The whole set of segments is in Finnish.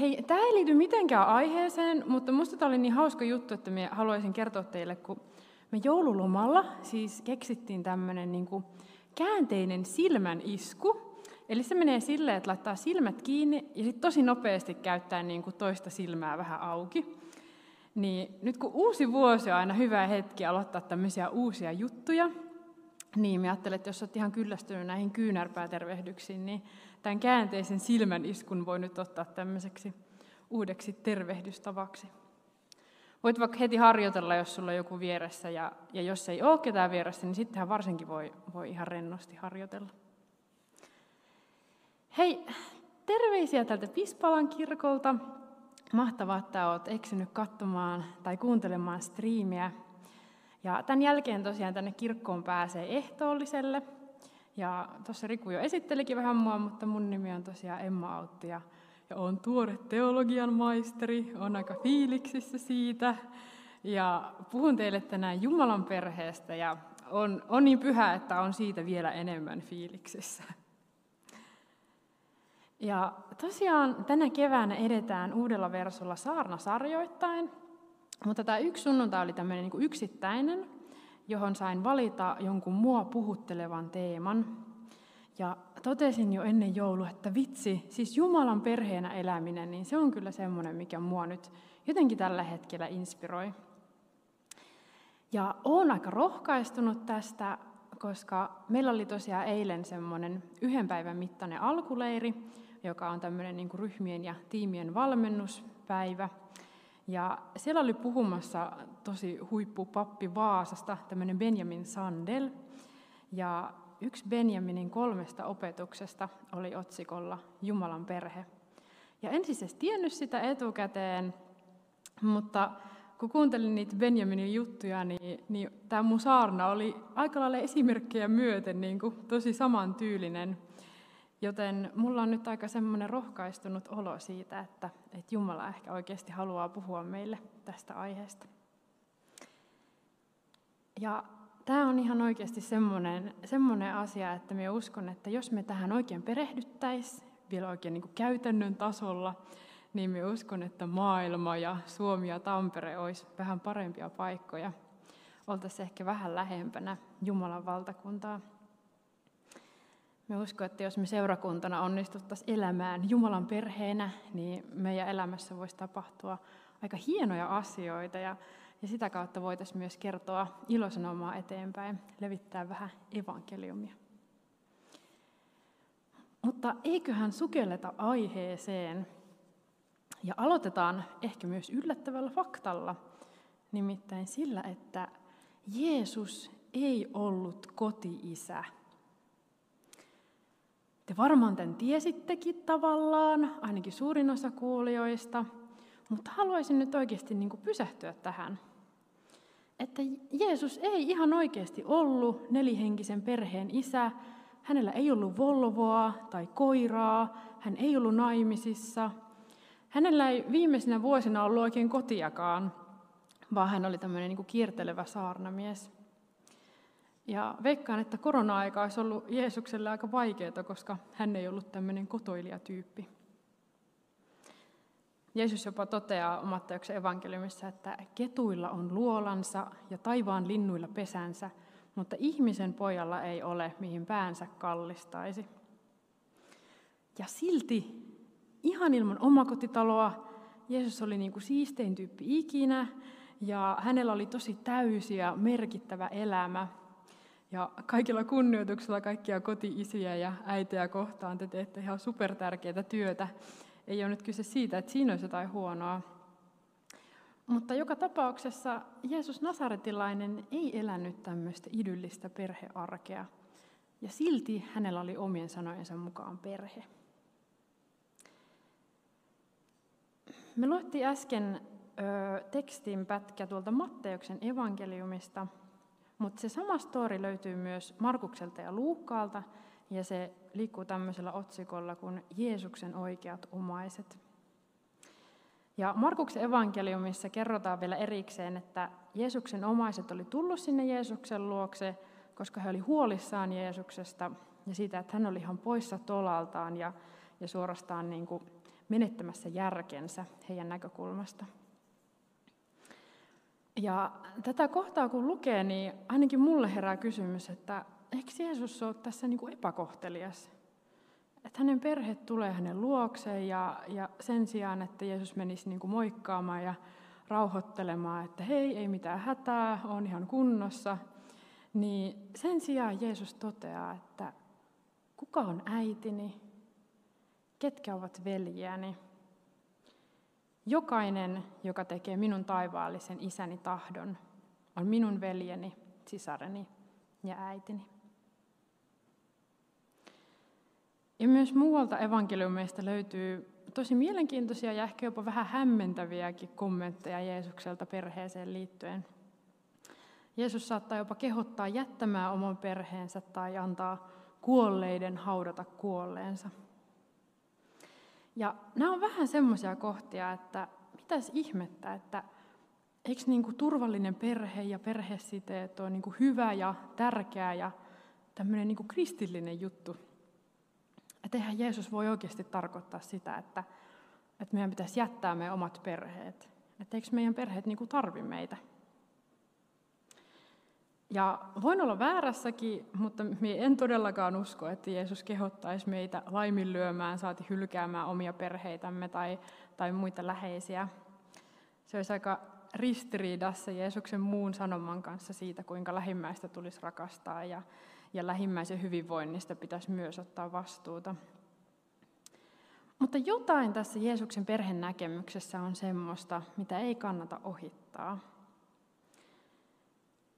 Hei, tämä ei liity mitenkään aiheeseen, mutta minusta tämä oli niin hauska juttu, että minä haluaisin kertoa teille, kun me joululomalla siis keksittiin tämmöinen niin kuin käänteinen silmän isku. Eli se menee silleen, että laittaa silmät kiinni ja sitten tosi nopeasti käyttää niin kuin toista silmää vähän auki. Niin nyt kun uusi vuosi on aina hyvä hetki aloittaa tämmöisiä uusia juttuja, niin mä ajattelen, että jos olet ihan kyllästynyt näihin kyynärpäätervehdyksiin, niin tämän käänteisen silmän iskun voi nyt ottaa tämmöiseksi uudeksi tervehdystavaksi. Voit vaikka heti harjoitella, jos sulla on joku vieressä, ja, ja jos ei ole ketään vieressä, niin sittenhän varsinkin voi, voi ihan rennosti harjoitella. Hei, terveisiä tältä Pispalan kirkolta. Mahtavaa, että olet eksynyt katsomaan tai kuuntelemaan striimiä. Ja tämän jälkeen tosiaan tänne kirkkoon pääsee ehtoolliselle. Ja tuossa Riku jo esittelikin vähän mua, mutta mun nimi on tosiaan Emma Autti ja, ja on tuore teologian maisteri, on aika fiiliksissä siitä. Ja puhun teille tänään Jumalan perheestä ja on, on niin pyhä, että on siitä vielä enemmän fiiliksissä. Ja tosiaan tänä keväänä edetään uudella versolla saarnasarjoittain, mutta tämä yksi sunnuntai oli tämmöinen niin yksittäinen, johon sain valita jonkun mua puhuttelevan teeman. Ja totesin jo ennen joulua, että vitsi, siis Jumalan perheenä eläminen, niin se on kyllä semmoinen, mikä mua nyt jotenkin tällä hetkellä inspiroi. Ja olen aika rohkaistunut tästä, koska meillä oli tosiaan eilen semmoinen yhden päivän mittainen alkuleiri, joka on tämmöinen niin ryhmien ja tiimien valmennuspäivä. Ja siellä oli puhumassa tosi huippupappi Vaasasta, tämmöinen Benjamin Sandel. Ja yksi Benjaminin kolmesta opetuksesta oli otsikolla Jumalan perhe. Ja en siis edes tiennyt sitä etukäteen, mutta kun kuuntelin niitä Benjaminin juttuja, niin, niin tämä mun saarna oli aika lailla esimerkkejä myöten niin kuin tosi samantyylinen. Joten mulla on nyt aika semmoinen rohkaistunut olo siitä, että, että Jumala ehkä oikeasti haluaa puhua meille tästä aiheesta. Ja tämä on ihan oikeasti semmoinen, semmoinen asia, että me uskon, että jos me tähän oikein perehdyttäisiin, vielä oikein niin kuin käytännön tasolla, niin me uskon, että maailma ja Suomi ja Tampere olisi vähän parempia paikkoja. Oltaisiin ehkä vähän lähempänä Jumalan valtakuntaa. Me uskon, että jos me seurakuntana onnistuttaisiin elämään Jumalan perheenä, niin meidän elämässä voisi tapahtua aika hienoja asioita ja, ja sitä kautta voitaisiin myös kertoa ilosanomaa eteenpäin, levittää vähän evankeliumia. Mutta eiköhän sukelleta aiheeseen ja aloitetaan ehkä myös yllättävällä faktalla, nimittäin sillä, että Jeesus ei ollut koti-isä. Te varmaan tämän tiesittekin tavallaan, ainakin suurin osa kuulijoista, mutta haluaisin nyt oikeasti niin pysähtyä tähän. Että Jeesus ei ihan oikeasti ollut nelihenkisen perheen isä, hänellä ei ollut Volvoa tai koiraa, hän ei ollut naimisissa. Hänellä ei viimeisinä vuosina ollut oikein kotiakaan, vaan hän oli tämmöinen niin kiertelevä saarnamies. Ja veikkaan, että korona-aika olisi ollut Jeesukselle aika vaikeaa, koska hän ei ollut tämmöinen kotoilijatyyppi. Jeesus jopa toteaa omattajauksen evankeliumissa, että ketuilla on luolansa ja taivaan linnuilla pesänsä, mutta ihmisen pojalla ei ole, mihin päänsä kallistaisi. Ja silti, ihan ilman omakotitaloa, Jeesus oli niin kuin siistein tyyppi ikinä, ja hänellä oli tosi täysi ja merkittävä elämä, ja kaikilla kunnioituksella kaikkia koti-isiä ja äitejä kohtaan te teette ihan supertärkeää työtä. Ei ole nyt kyse siitä, että siinä olisi jotain huonoa. Mutta joka tapauksessa Jeesus Nasaretilainen ei elänyt tämmöistä idyllistä perhearkea. Ja silti hänellä oli omien sanojensa mukaan perhe. Me luettiin äsken ö, tekstin pätkä tuolta Matteuksen evankeliumista – mutta se sama story löytyy myös Markukselta ja Luukkaalta, ja se liikkuu tämmöisellä otsikolla kuin Jeesuksen oikeat omaiset. Ja Markuksen evankeliumissa kerrotaan vielä erikseen, että Jeesuksen omaiset oli tullut sinne Jeesuksen luokse, koska he oli huolissaan Jeesuksesta ja siitä, että hän oli ihan poissa tolaltaan ja, ja suorastaan niin kuin menettämässä järkensä heidän näkökulmasta. Ja tätä kohtaa kun lukee, niin ainakin mulle herää kysymys, että eikö Jeesus ole tässä niin kuin epäkohtelias? Että hänen perhe tulee hänen luokseen ja, ja sen sijaan, että Jeesus menisi niin kuin moikkaamaan ja rauhoittelemaan, että hei, ei mitään hätää, on ihan kunnossa, niin sen sijaan Jeesus toteaa, että kuka on äitini, ketkä ovat veljiäni. Jokainen, joka tekee minun taivaallisen isäni tahdon, on minun veljeni, sisareni ja äitini. Ja myös muualta evankeliumeista löytyy tosi mielenkiintoisia ja ehkä jopa vähän hämmentäviäkin kommentteja Jeesukselta perheeseen liittyen. Jeesus saattaa jopa kehottaa jättämään oman perheensä tai antaa kuolleiden haudata kuolleensa. Ja nämä on vähän semmoisia kohtia, että mitäs ihmettä, että eikö niin kuin turvallinen perhe ja perhesiteet ole niin kuin hyvä ja tärkeä ja tämmöinen niin kuin kristillinen juttu. Että eihän Jeesus voi oikeasti tarkoittaa sitä, että, että meidän pitäisi jättää meidän omat perheet. Että eikö meidän perheet niin kuin tarvi meitä. Ja voin olla väärässäkin, mutta minä en todellakaan usko, että Jeesus kehottaisi meitä laiminlyömään, saati hylkäämään omia perheitämme tai, tai muita läheisiä. Se olisi aika ristiriidassa Jeesuksen muun sanoman kanssa siitä, kuinka lähimmäistä tulisi rakastaa ja, ja lähimmäisen hyvinvoinnista pitäisi myös ottaa vastuuta. Mutta jotain tässä Jeesuksen perhenäkemyksessä on semmoista, mitä ei kannata ohittaa.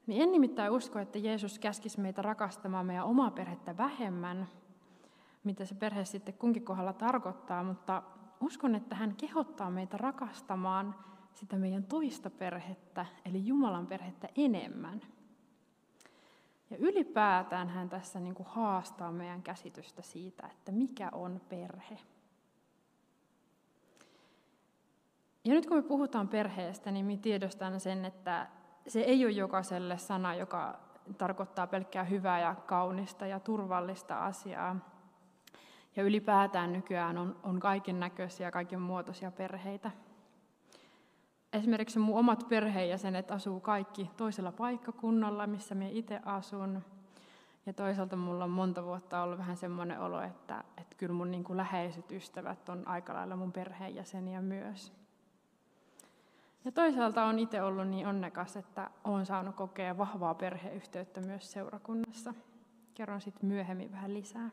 Niin en nimittäin usko, että Jeesus käskisi meitä rakastamaan meidän omaa perhettä vähemmän, mitä se perhe sitten kunkin kohdalla tarkoittaa, mutta uskon, että hän kehottaa meitä rakastamaan sitä meidän toista perhettä, eli Jumalan perhettä enemmän. Ja ylipäätään hän tässä niin kuin haastaa meidän käsitystä siitä, että mikä on perhe. Ja nyt kun me puhutaan perheestä, niin me tiedostan sen, että se ei ole jokaiselle sana, joka tarkoittaa pelkkää hyvää ja kaunista ja turvallista asiaa. Ja ylipäätään nykyään on, on kaiken näköisiä ja kaiken muotoisia perheitä. Esimerkiksi mun omat perheenjäsenet asuu kaikki toisella paikkakunnalla, missä minä itse asun. Ja toisaalta mulla on monta vuotta ollut vähän semmoinen olo, että, että kyllä mun niin kuin läheiset ystävät on aika lailla mun perheenjäseniä myös. Ja toisaalta on itse ollut niin onnekas, että olen saanut kokea vahvaa perheyhteyttä myös seurakunnassa. Kerron sitten myöhemmin vähän lisää.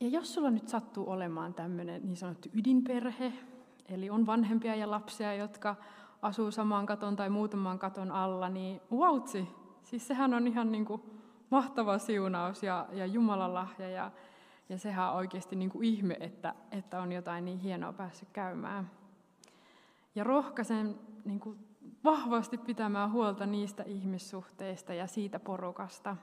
Ja jos sulla nyt sattuu olemaan tämmöinen niin sanottu ydinperhe, eli on vanhempia ja lapsia, jotka asuu samaan katon tai muutaman katon alla, niin vautsi, siis sehän on ihan niin kuin mahtava siunaus ja, ja Jumalan lahja ja, ja sehän on oikeasti niin kuin ihme, että, että on jotain niin hienoa päässyt käymään. Ja rohkaisen niin kuin vahvasti pitämään huolta niistä ihmissuhteista ja siitä porukasta.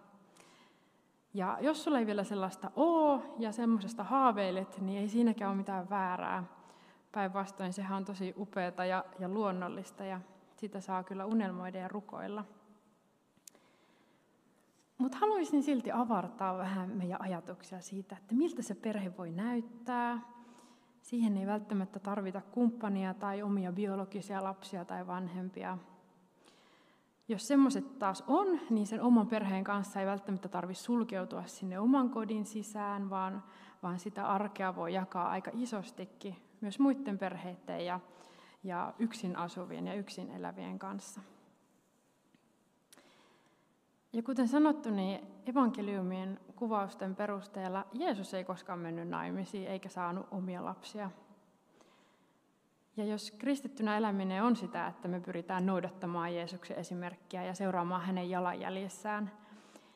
Ja jos sulla ei vielä sellaista ole ja semmoisesta haaveilet, niin ei siinäkään ole mitään väärää. Päinvastoin sehän on tosi upeata ja, ja luonnollista ja sitä saa kyllä unelmoida ja rukoilla. Mutta haluaisin silti avartaa vähän meidän ajatuksia siitä, että miltä se perhe voi näyttää. Siihen ei välttämättä tarvita kumppania tai omia biologisia lapsia tai vanhempia. Jos semmoiset taas on, niin sen oman perheen kanssa ei välttämättä tarvitse sulkeutua sinne oman kodin sisään, vaan, vaan sitä arkea voi jakaa aika isostikin myös muiden perheiden ja, ja yksin asuvien ja yksin elävien kanssa. Ja kuten sanottu, niin evankeliumien kuvausten perusteella Jeesus ei koskaan mennyt naimisiin eikä saanut omia lapsia. Ja jos kristittynä eläminen on sitä, että me pyritään noudattamaan Jeesuksen esimerkkiä ja seuraamaan hänen jalanjäljessään,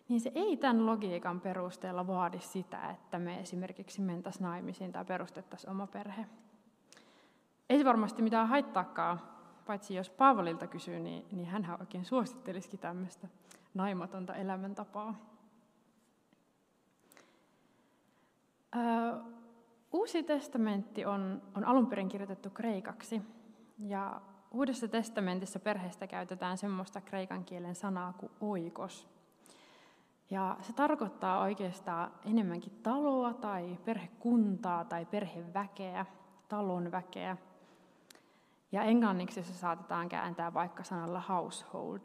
niin se ei tämän logiikan perusteella vaadi sitä, että me esimerkiksi mentäisiin naimisiin tai perustettaisiin oma perhe. Ei se varmasti mitään haittaakaan, paitsi jos Paavolilta kysyy, niin, niin hän oikein suosittelisikin tämmöistä naimatonta elämäntapaa. Uusi testamentti on, on alun perin kirjoitettu kreikaksi, ja Uudessa testamentissa perheestä käytetään semmoista kreikan kielen sanaa kuin oikos. Ja se tarkoittaa oikeastaan enemmänkin taloa tai perhekuntaa tai perheväkeä, talon väkeä. Ja englanniksi se saatetaan kääntää vaikka sanalla household.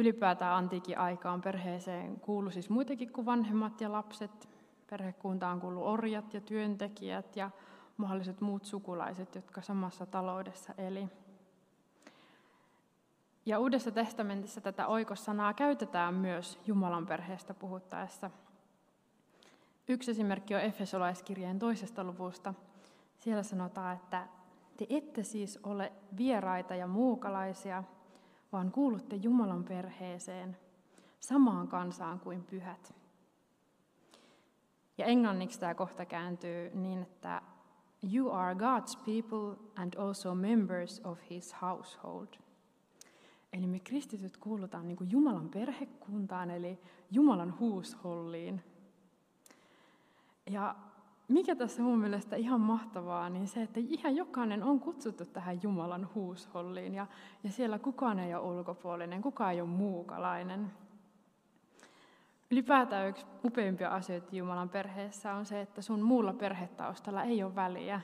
Ylipäätään antiikin aikaan perheeseen kuului siis muitakin kuin vanhemmat ja lapset. Perhekuntaan kuului orjat ja työntekijät ja mahdolliset muut sukulaiset, jotka samassa taloudessa eli. Ja Uudessa testamentissa tätä oikossanaa käytetään myös Jumalan perheestä puhuttaessa. Yksi esimerkki on Efesolaiskirjeen toisesta luvusta. Siellä sanotaan, että te ette siis ole vieraita ja muukalaisia, vaan kuulutte Jumalan perheeseen, samaan kansaan kuin pyhät. Ja englanniksi tämä kohta kääntyy niin, että You are God's people and also members of his household. Eli me kristityt kuulutaan niin kuin Jumalan perhekuntaan, eli Jumalan huusholliin. Ja mikä tässä mun mielestä ihan mahtavaa, niin se, että ihan jokainen on kutsuttu tähän Jumalan huusholliin. Ja, ja siellä kukaan ei ole ulkopuolinen, kukaan ei ole muukalainen. Ylipäätään yksi upeimpia asioita Jumalan perheessä on se, että sun muulla perhetaustalla ei ole väliä.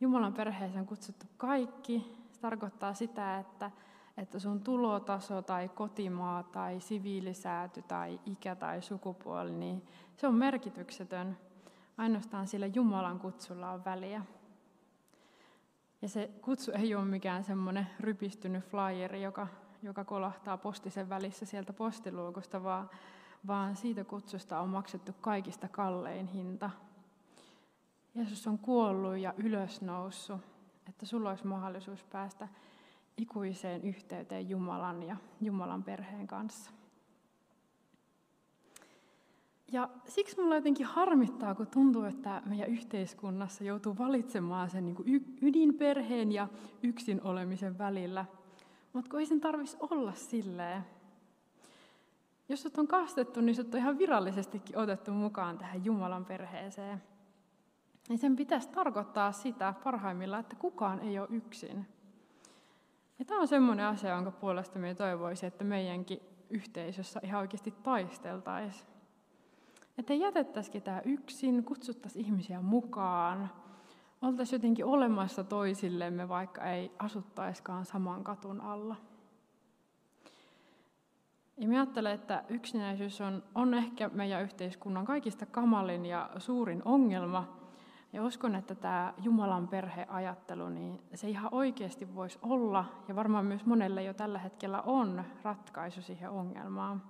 Jumalan perheeseen on kutsuttu kaikki. Se tarkoittaa sitä, että, että sun tulotaso tai kotimaa tai siviilisääty tai ikä tai sukupuoli, niin se on merkityksetön. Ainoastaan sillä Jumalan kutsulla on väliä. Ja se kutsu ei ole mikään semmoinen rypistynyt flyeri, joka, joka kolahtaa postisen välissä sieltä postiluukusta, vaan, vaan siitä kutsusta on maksettu kaikista kallein hinta. Jeesus on kuollut ja ylösnoussut, että sulla olisi mahdollisuus päästä ikuiseen yhteyteen Jumalan ja Jumalan perheen kanssa. Ja siksi mulla jotenkin harmittaa, kun tuntuu, että meidän yhteiskunnassa joutuu valitsemaan sen niin ydinperheen ja yksin olemisen välillä. Mutta ei sen tarvitsisi olla silleen. Jos sut on kastettu, niin sut on ihan virallisestikin otettu mukaan tähän Jumalan perheeseen. Niin sen pitäisi tarkoittaa sitä parhaimmillaan, että kukaan ei ole yksin. Ja tämä on semmoinen asia, jonka puolesta me toivoisin, että meidänkin yhteisössä ihan oikeasti taisteltaisiin. Että ei jätettäisi ketään yksin, kutsuttaisiin ihmisiä mukaan, oltaisiin jotenkin olemassa toisillemme, vaikka ei asuttaiskaan saman katun alla. Ja minä ajattelen, että yksinäisyys on, on ehkä meidän yhteiskunnan kaikista kamalin ja suurin ongelma. Ja uskon, että tämä Jumalan perheajattelu, niin se ihan oikeasti voisi olla, ja varmaan myös monelle jo tällä hetkellä on ratkaisu siihen ongelmaan.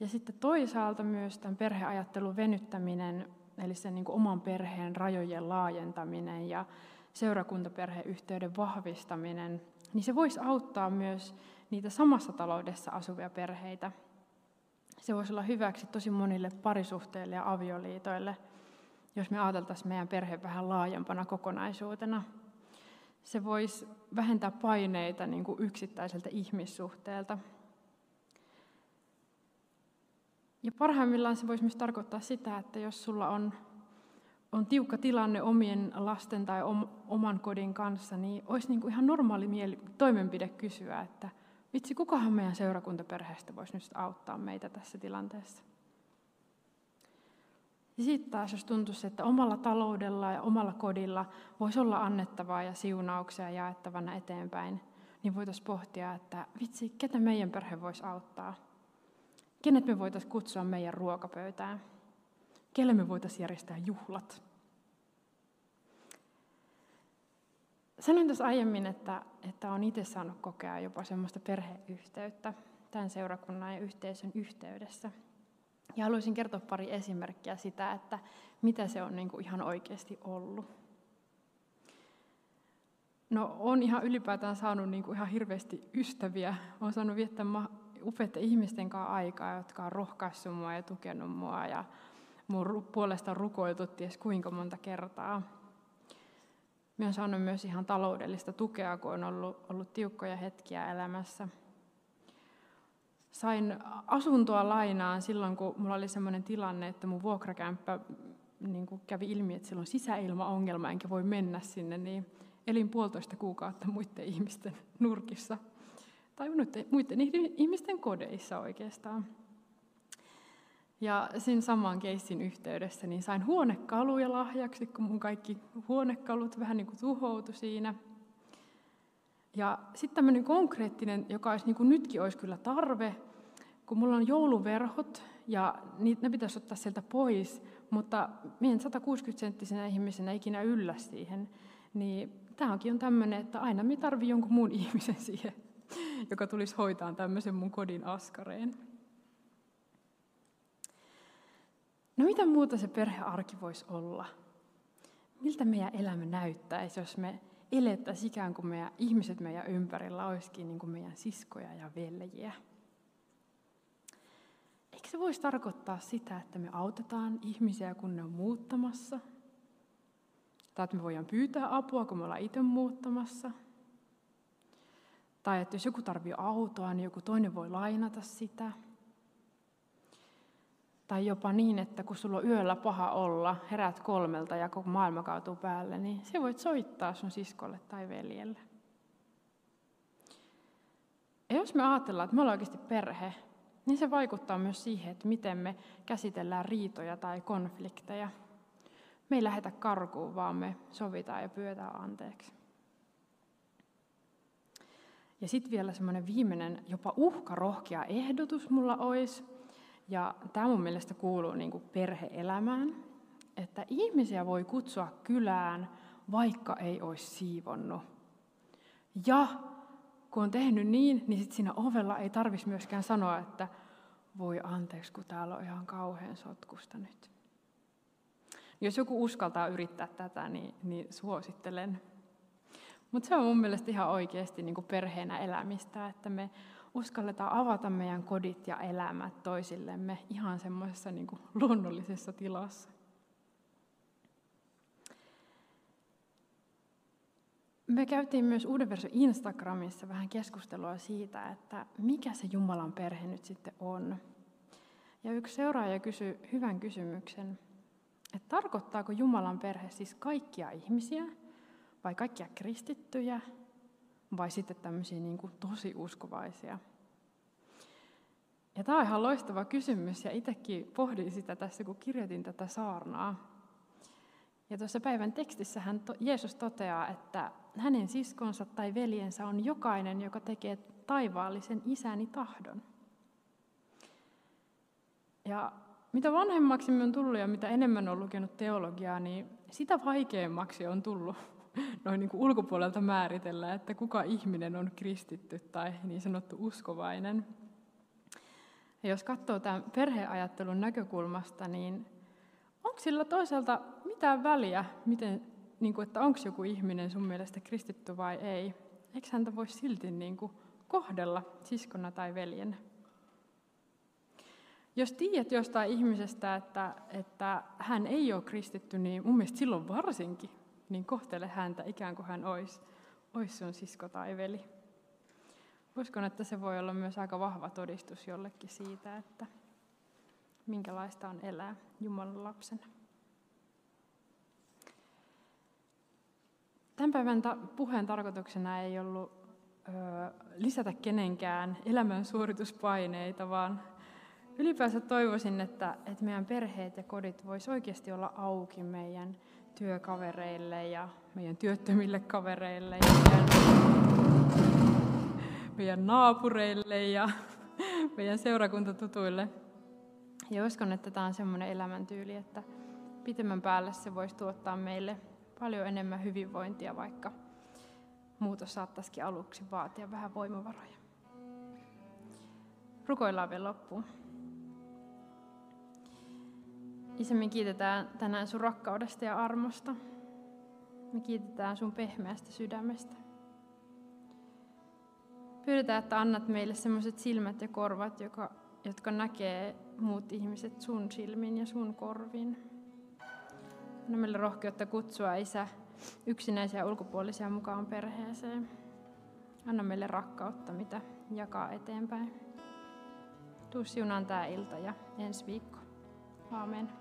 Ja sitten toisaalta myös tämän perheajattelun venyttäminen, eli sen niin kuin oman perheen rajojen laajentaminen ja seurakuntaperheyhteyden vahvistaminen, niin se voisi auttaa myös niitä samassa taloudessa asuvia perheitä. Se voisi olla hyväksi tosi monille parisuhteille ja avioliitoille, jos me ajateltaisiin meidän perhe vähän laajempana kokonaisuutena. Se voisi vähentää paineita niin kuin yksittäiseltä ihmissuhteelta ja parhaimmillaan se voisi myös tarkoittaa sitä, että jos sulla on, on tiukka tilanne omien lasten tai om, oman kodin kanssa, niin olisi niin kuin ihan normaali mieli, toimenpide kysyä, että vitsi, kukahan meidän seurakuntaperheestä voisi nyt auttaa meitä tässä tilanteessa. Ja sitten taas, jos tuntuisi, että omalla taloudella ja omalla kodilla voisi olla annettavaa ja siunauksia jaettavana eteenpäin, niin voitaisiin pohtia, että vitsi, ketä meidän perhe voisi auttaa – Kenet me voitaisiin kutsua meidän ruokapöytään? Kelle me voitaisiin järjestää juhlat? Sanoin tuossa aiemmin, että, että olen itse saanut kokea jopa semmoista perheyhteyttä tämän seurakunnan ja yhteisön yhteydessä. Ja haluaisin kertoa pari esimerkkiä sitä, että mitä se on niin kuin ihan oikeasti ollut. No, olen ihan ylipäätään saanut niin kuin ihan hirveästi ystäviä. Olen saanut viettää upeiden ihmisten kanssa aikaa, jotka on rohkaissut mua ja tukenut mua ja mun puolesta rukoiltu ties kuinka monta kertaa. Mä oon saanut myös ihan taloudellista tukea, kun on ollut, ollut tiukkoja hetkiä elämässä. Sain asuntoa lainaan silloin, kun mulla oli sellainen tilanne, että mun vuokrakämppä niin kuin kävi ilmi, että sillä on sisäilmaongelma, enkä voi mennä sinne, niin elin puolitoista kuukautta muiden ihmisten nurkissa – tai muiden ihmisten kodeissa oikeastaan. Ja sen saman keissin yhteydessä niin sain huonekaluja lahjaksi, kun mun kaikki huonekalut vähän niin kuin tuhoutu siinä. Ja sitten tämmöinen konkreettinen, joka olisi niin kuin nytkin olisi kyllä tarve, kun mulla on jouluverhot ja ne pitäisi ottaa sieltä pois, mutta meidän 160-senttisenä ihmisenä ikinä yllä siihen, niin tämäkin on tämmöinen, että aina me tarvii jonkun muun ihmisen siihen, joka tulisi hoitaa tämmöisen mun kodin askareen. No mitä muuta se perhearki voisi olla? Miltä meidän elämä näyttäisi, jos me elettäisiin ikään kuin meidän ihmiset meidän ympärillä olisikin niin kuin meidän siskoja ja veljiä? Eikö se voisi tarkoittaa sitä, että me autetaan ihmisiä, kun ne on muuttamassa? Tai että me voidaan pyytää apua, kun me ollaan itse muuttamassa? Tai että jos joku tarvitsee autoa, niin joku toinen voi lainata sitä? Tai jopa niin, että kun sulla on yöllä paha olla, herät kolmelta ja koko maailma kaatuu päälle, niin se voit soittaa sun siskolle tai veljelle. Ja jos me ajatellaan, että me ollaan oikeasti perhe, niin se vaikuttaa myös siihen, että miten me käsitellään riitoja tai konflikteja. Me ei lähetä karkuun, vaan me sovitaan ja pyydetään anteeksi. Ja sitten vielä semmoinen viimeinen, jopa uhkarohkea ehdotus mulla olisi, ja tämä mun mielestä kuuluu niin kuin perheelämään, että ihmisiä voi kutsua kylään, vaikka ei olisi siivonnut. Ja kun on tehnyt niin, niin sit siinä ovella ei tarvitsisi myöskään sanoa, että voi anteeksi, kun täällä on ihan kauhean sotkusta nyt. Jos joku uskaltaa yrittää tätä, niin, niin suosittelen. Mutta se on mun mielestä ihan oikeasti niin kuin perheenä elämistä, että me uskalletaan avata meidän kodit ja elämät toisillemme ihan semmoisessa niin luonnollisessa tilassa. Me käytiin myös Uuden version Instagramissa vähän keskustelua siitä, että mikä se Jumalan perhe nyt sitten on. Ja yksi seuraaja kysyi hyvän kysymyksen, että tarkoittaako Jumalan perhe siis kaikkia ihmisiä vai kaikkia kristittyjä vai sitten tämmöisiä niin kuin tosi uskovaisia? Ja tämä on ihan loistava kysymys ja itsekin pohdin sitä tässä, kun kirjoitin tätä saarnaa. Ja tuossa päivän tekstissä hän, Jeesus toteaa, että hänen siskonsa tai veljensä on jokainen, joka tekee taivaallisen isäni tahdon. Ja mitä vanhemmaksi me on tullut ja mitä enemmän on lukenut teologiaa, niin sitä vaikeammaksi on tullut noin niin kuin ulkopuolelta määritellä, että kuka ihminen on kristitty tai niin sanottu uskovainen. Ja jos katsoo tämän perheajattelun näkökulmasta, niin onko sillä toisaalta mitään väliä, miten, niin kuin, että onko joku ihminen sun mielestä kristitty vai ei? Eikö häntä voi silti niin kuin, kohdella siskona tai veljenä? Jos tiedät jostain ihmisestä, että, että hän ei ole kristitty, niin mun mielestä silloin varsinkin niin kohtele häntä ikään kuin hän olisi, olisi sun sisko tai veli. Uskon, että se voi olla myös aika vahva todistus jollekin siitä, että minkälaista on elää Jumalan lapsena. Tämän päivän puheen tarkoituksena ei ollut ö, lisätä kenenkään elämän suorituspaineita, vaan ylipäänsä toivoisin, että, että meidän perheet ja kodit vois oikeasti olla auki meidän työkavereille ja meidän työttömille kavereille ja meidän, meidän naapureille ja meidän seurakuntatutuille. Ja uskon, että tämä on semmoinen elämäntyyli, että pitemmän päälle se voisi tuottaa meille paljon enemmän hyvinvointia, vaikka muutos saattaisikin aluksi vaatia vähän voimavaroja. Rukoillaan vielä loppuun. Isä, me kiitetään tänään sun rakkaudesta ja armosta. Me kiitetään sun pehmeästä sydämestä. Pyydetään, että annat meille sellaiset silmät ja korvat, joka, jotka näkee muut ihmiset sun silmin ja sun korvin. Anna meille rohkeutta kutsua Isä yksinäisiä ulkopuolisia mukaan perheeseen. Anna meille rakkautta, mitä jakaa eteenpäin. Tuu siunaan tämä ilta ja ensi viikko. Amen.